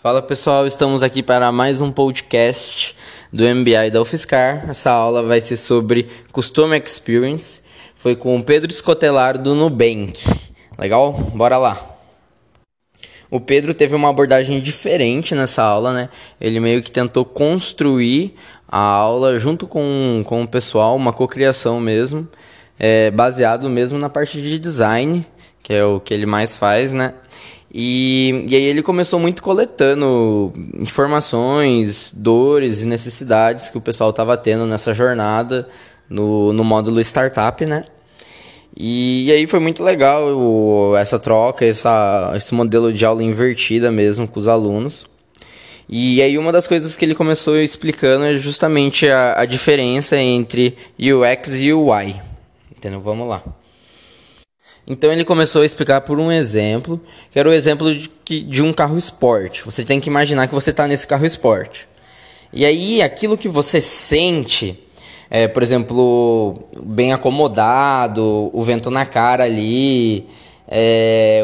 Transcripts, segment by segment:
Fala pessoal, estamos aqui para mais um podcast do MBI da UFSCar. Essa aula vai ser sobre Custom Experience. Foi com o Pedro Escotelar do Nubank. Legal? Bora lá! O Pedro teve uma abordagem diferente nessa aula, né? Ele meio que tentou construir a aula junto com, com o pessoal, uma cocriação mesmo, é, baseado mesmo na parte de design, que é o que ele mais faz, né? E, e aí ele começou muito coletando informações, dores e necessidades que o pessoal estava tendo nessa jornada no, no módulo startup, né? E, e aí foi muito legal o, essa troca, essa, esse modelo de aula invertida mesmo com os alunos. E aí uma das coisas que ele começou explicando é justamente a, a diferença entre UX e UI. Entendeu? Vamos lá. Então ele começou a explicar por um exemplo, que era o exemplo de, de um carro esporte. Você tem que imaginar que você está nesse carro esporte. E aí aquilo que você sente, é, por exemplo, bem acomodado, o vento na cara ali, é,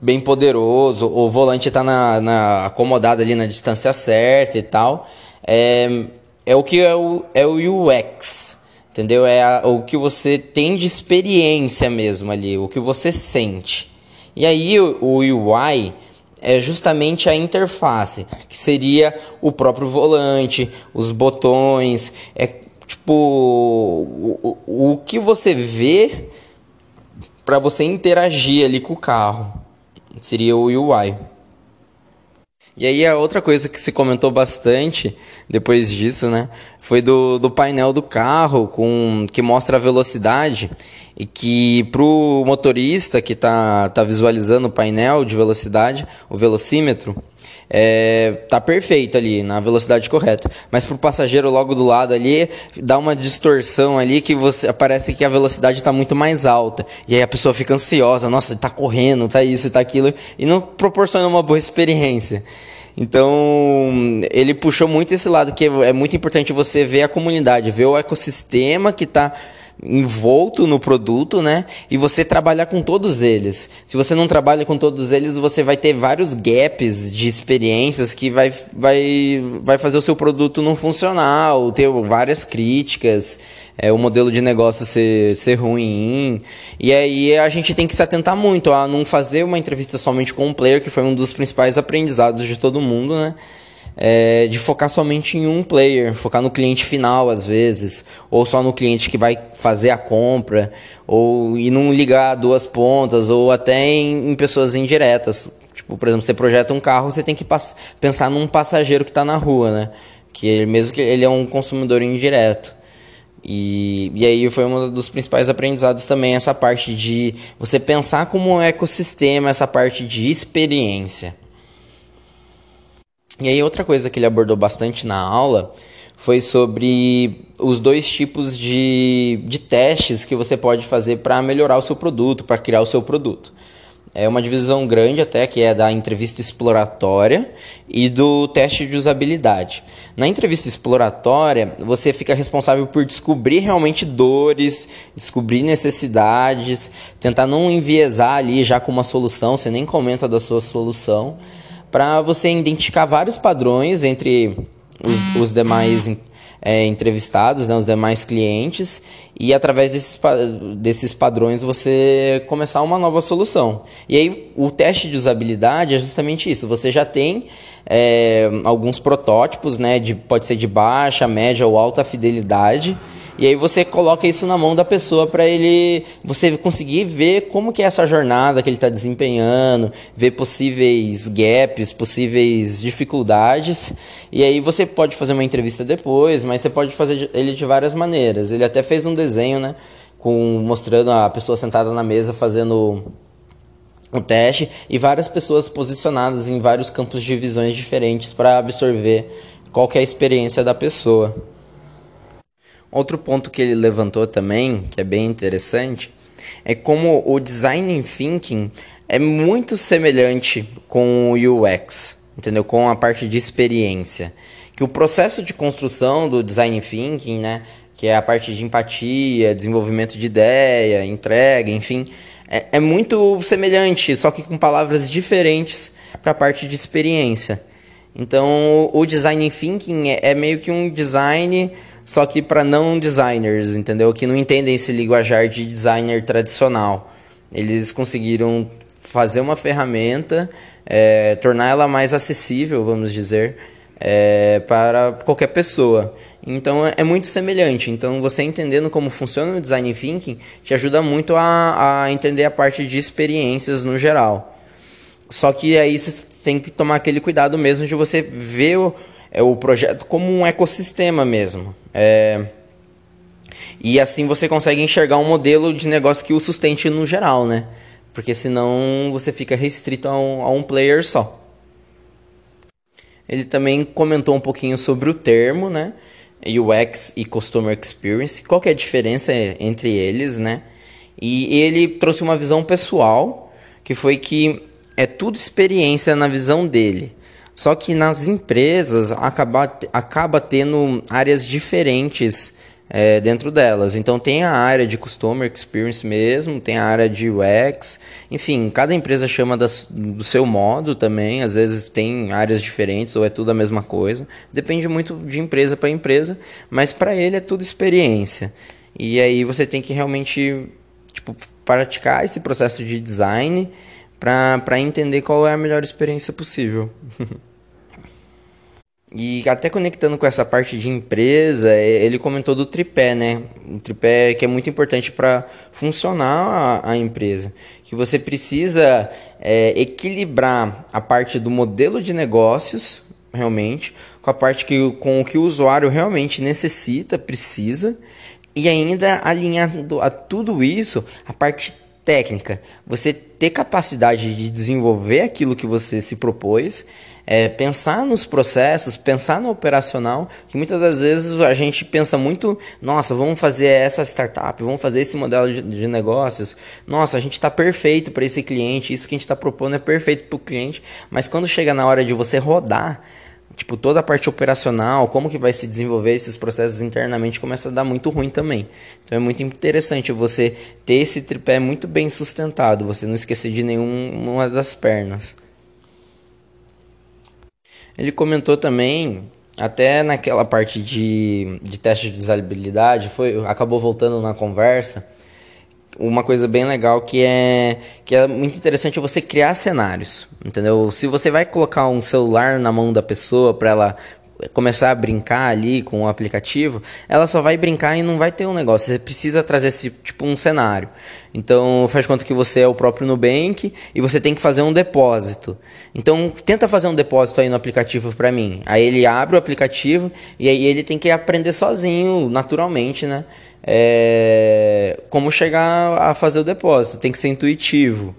bem poderoso, o volante está na, na, acomodado ali na distância certa e tal, é, é o que é o, é o UX. Entendeu? É a, o que você tem de experiência mesmo ali, o que você sente. E aí o, o UI é justamente a interface, que seria o próprio volante, os botões, é tipo o, o, o que você vê para você interagir ali com o carro. Seria o UI. E aí a outra coisa que se comentou bastante depois disso, né, foi do, do painel do carro com que mostra a velocidade e que para o motorista que está tá visualizando o painel de velocidade, o velocímetro, é, tá perfeito ali na velocidade correta. Mas para o passageiro logo do lado ali dá uma distorção ali que você parece que a velocidade está muito mais alta e aí a pessoa fica ansiosa, nossa, está correndo, tá isso, tá aquilo e não proporciona uma boa experiência. Então, ele puxou muito esse lado que é muito importante você ver a comunidade, ver o ecossistema que está envolto no produto, né? E você trabalhar com todos eles. Se você não trabalha com todos eles, você vai ter vários gaps de experiências que vai, vai, vai fazer o seu produto não funcionar, ou ter várias críticas, é, o modelo de negócio ser, ser ruim. E aí a gente tem que se atentar muito a não fazer uma entrevista somente com um player, que foi um dos principais aprendizados de todo mundo, né? É, de focar somente em um player, focar no cliente final às vezes, ou só no cliente que vai fazer a compra, ou e não ligar duas pontas, ou até em, em pessoas indiretas. Tipo, por exemplo, você projeta um carro, você tem que pensar num passageiro que está na rua, né? Que ele, mesmo que ele é um consumidor indireto. E, e aí foi um dos principais aprendizados também essa parte de você pensar como um ecossistema, essa parte de experiência. E aí outra coisa que ele abordou bastante na aula foi sobre os dois tipos de, de testes que você pode fazer para melhorar o seu produto, para criar o seu produto. É uma divisão grande até que é da entrevista exploratória e do teste de usabilidade. Na entrevista exploratória, você fica responsável por descobrir realmente dores, descobrir necessidades, tentar não enviesar ali já com uma solução, você nem comenta da sua solução para você identificar vários padrões entre os, os demais é, entrevistados, né, os demais clientes, e através desses, desses padrões você começar uma nova solução. E aí o teste de usabilidade é justamente isso. Você já tem é, alguns protótipos, né, de, pode ser de baixa, média ou alta fidelidade e aí você coloca isso na mão da pessoa para ele você conseguir ver como que é essa jornada que ele está desempenhando, ver possíveis gaps, possíveis dificuldades. E aí você pode fazer uma entrevista depois, mas você pode fazer ele de várias maneiras. Ele até fez um desenho, né, com mostrando a pessoa sentada na mesa fazendo o teste e várias pessoas posicionadas em vários campos de visões diferentes para absorver qual é a experiência da pessoa. Outro ponto que ele levantou também, que é bem interessante, é como o design thinking é muito semelhante com o UX, entendeu? Com a parte de experiência, que o processo de construção do design thinking, né, que é a parte de empatia, desenvolvimento de ideia, entrega, enfim, é, é muito semelhante, só que com palavras diferentes para a parte de experiência. Então, o design thinking é, é meio que um design só que para não designers, entendeu? Que não entendem esse linguajar de designer tradicional. Eles conseguiram fazer uma ferramenta, é, tornar ela mais acessível, vamos dizer, é, para qualquer pessoa. Então é, é muito semelhante. Então você entendendo como funciona o design thinking te ajuda muito a, a entender a parte de experiências no geral. Só que aí você tem que tomar aquele cuidado mesmo de você ver o, é, o projeto como um ecossistema mesmo. É, e assim você consegue enxergar um modelo de negócio que o sustente no geral, né? Porque senão você fica restrito a um, a um player só. Ele também comentou um pouquinho sobre o termo, né? UX e Customer Experience. Qual é a diferença entre eles, né? E ele trouxe uma visão pessoal, que foi que é tudo experiência na visão dele. Só que nas empresas acaba, acaba tendo áreas diferentes é, dentro delas. Então tem a área de Customer Experience mesmo, tem a área de UX, enfim, cada empresa chama do seu modo também, às vezes tem áreas diferentes ou é tudo a mesma coisa. Depende muito de empresa para empresa, mas para ele é tudo experiência. E aí você tem que realmente tipo, praticar esse processo de design para entender qual é a melhor experiência possível. e até conectando com essa parte de empresa, é, ele comentou do tripé, né? O tripé que é muito importante para funcionar a, a, empresa. Que você precisa é, equilibrar a parte do modelo de negócios, realmente, com a parte que, com o que o usuário realmente necessita, precisa, e ainda alinhando a tudo isso a parte técnica, você ter capacidade de desenvolver aquilo que você se propôs, é, pensar nos processos, pensar no operacional, que muitas das vezes a gente pensa muito, nossa, vamos fazer essa startup, vamos fazer esse modelo de, de negócios, nossa, a gente está perfeito para esse cliente, isso que a gente está propondo é perfeito para o cliente, mas quando chega na hora de você rodar, tipo, toda a parte operacional, como que vai se desenvolver esses processos internamente, começa a dar muito ruim também. Então é muito interessante você ter esse tripé muito bem sustentado, você não esquecer de nenhuma das pernas. Ele comentou também, até naquela parte de, de teste de usabilidade, foi, acabou voltando na conversa, uma coisa bem legal que é que é muito interessante você criar cenários, entendeu? Se você vai colocar um celular na mão da pessoa para ela começar a brincar ali com o aplicativo, ela só vai brincar e não vai ter um negócio. Você precisa trazer esse tipo um cenário. Então faz conta que você é o próprio Nubank e você tem que fazer um depósito. Então tenta fazer um depósito aí no aplicativo para mim. Aí ele abre o aplicativo e aí ele tem que aprender sozinho, naturalmente, né? é, como chegar a fazer o depósito. Tem que ser intuitivo.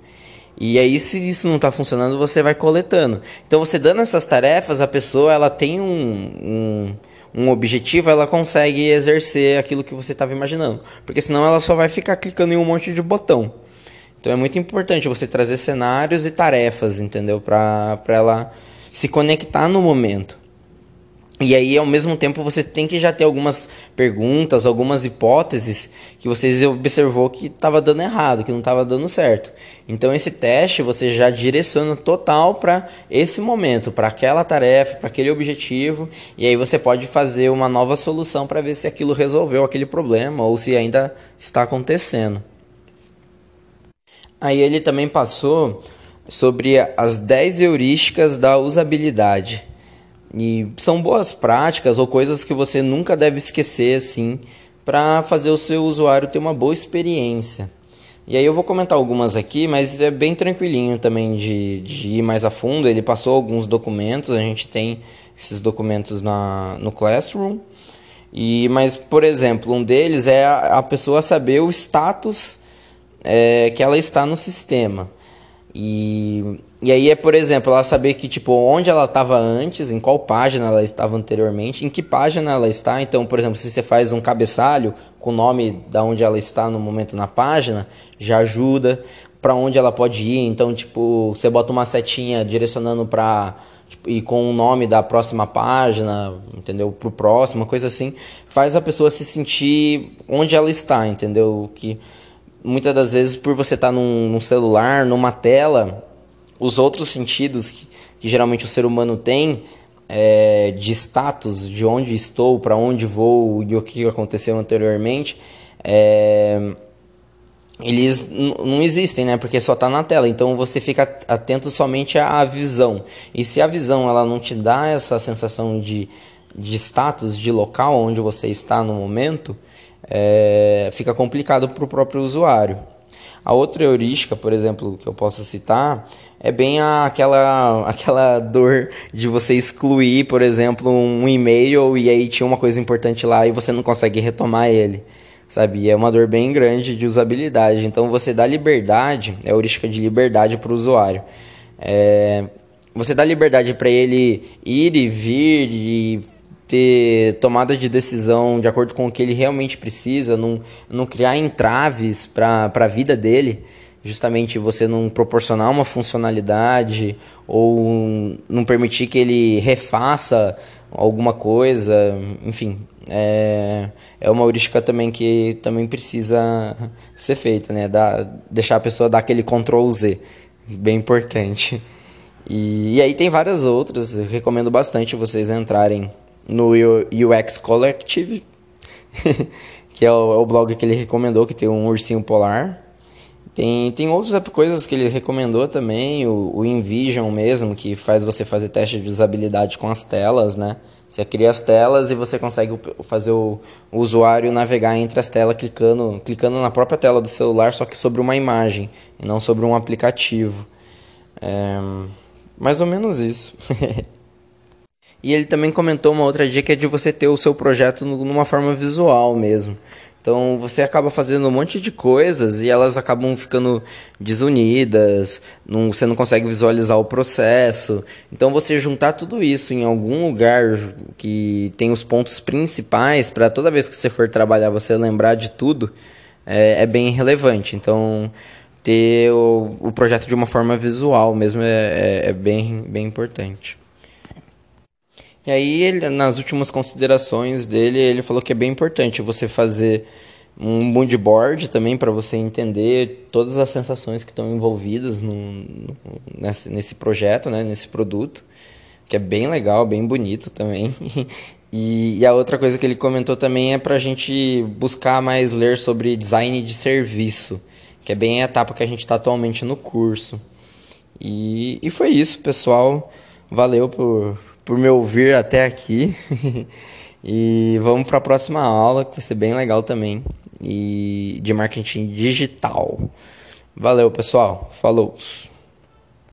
E aí, se isso não está funcionando, você vai coletando. Então, você dando essas tarefas, a pessoa ela tem um, um, um objetivo, ela consegue exercer aquilo que você estava imaginando. Porque senão ela só vai ficar clicando em um monte de botão. Então, é muito importante você trazer cenários e tarefas, entendeu? Para ela se conectar no momento. E aí, ao mesmo tempo, você tem que já ter algumas perguntas, algumas hipóteses que você observou que estava dando errado, que não estava dando certo. Então, esse teste você já direciona total para esse momento, para aquela tarefa, para aquele objetivo, e aí você pode fazer uma nova solução para ver se aquilo resolveu aquele problema ou se ainda está acontecendo. Aí ele também passou sobre as 10 heurísticas da usabilidade. E são boas práticas ou coisas que você nunca deve esquecer assim para fazer o seu usuário ter uma boa experiência. E aí eu vou comentar algumas aqui, mas é bem tranquilinho também de, de ir mais a fundo. Ele passou alguns documentos, a gente tem esses documentos na, no Classroom. E, mas, por exemplo, um deles é a, a pessoa saber o status é, que ela está no sistema. E, e aí é, por exemplo, ela saber que, tipo, onde ela estava antes, em qual página ela estava anteriormente, em que página ela está. Então, por exemplo, se você faz um cabeçalho com o nome da onde ela está no momento na página, já ajuda para onde ela pode ir. Então, tipo, você bota uma setinha direcionando para tipo, e com o nome da próxima página, entendeu? Pro próximo, coisa assim, faz a pessoa se sentir onde ela está, entendeu? Que muitas das vezes por você estar tá num, num, celular, numa tela, os outros sentidos que, que, geralmente o ser humano tem é, de status, de onde estou, para onde vou e o que aconteceu anteriormente, é, eles não existem, né? Porque só está na tela. Então você fica atento somente à visão. E se a visão ela não te dá essa sensação de, de status, de local onde você está no momento, é, fica complicado para o próprio usuário. A outra heurística, por exemplo, que eu posso citar, é bem a, aquela, aquela dor de você excluir, por exemplo, um e-mail e aí tinha uma coisa importante lá e você não consegue retomar ele sabe? É uma dor bem grande de usabilidade. Então você dá liberdade, é a heurística de liberdade para o usuário. É, você dá liberdade para ele ir e vir e ter tomada de decisão de acordo com o que ele realmente precisa, não, não criar entraves para a vida dele, justamente você não proporcionar uma funcionalidade ou não permitir que ele refaça alguma coisa, enfim, é, é uma heurística também que também precisa ser feita, né? Dar, deixar a pessoa dar aquele Ctrl Z, bem importante. E, e aí tem várias outras, eu recomendo bastante vocês entrarem no UX Collective, que é o, é o, blog que ele recomendou, que tem um ursinho polar. Tem, tem outras coisas que ele recomendou também, o, o InVision mesmo, que faz você fazer teste de usabilidade com as telas, né? Você cria as telas e você consegue fazer o, o, usuário navegar entre as telas clicando, clicando na própria tela do celular, só que sobre uma imagem e não sobre um aplicativo. É, mais ou menos isso. e ele também comentou uma outra dica de você ter o seu projeto numa forma visual mesmo. Então você acaba fazendo um monte de coisas e elas acabam ficando desunidas, não, você não consegue visualizar o processo. Então você juntar tudo isso em algum lugar que tem os pontos principais para toda vez que você for trabalhar você lembrar de tudo é, é bem relevante. Então ter o, o, projeto de uma forma visual mesmo é, é, é bem, bem importante. E aí, ele, nas últimas considerações dele, ele falou que é bem importante você fazer um mood board também para você entender todas as sensações que estão envolvidas no, no, nesse, nesse projeto, né, nesse produto, que é bem legal, bem bonito também. E, e a outra coisa que ele comentou também é para a gente buscar mais ler sobre design de serviço, que é bem a etapa que a gente está atualmente no curso. E, e foi isso, pessoal. Valeu por por me ouvir até aqui. e vamos para a próxima aula, que vai ser bem legal também. E de marketing digital. Valeu, pessoal. Falou.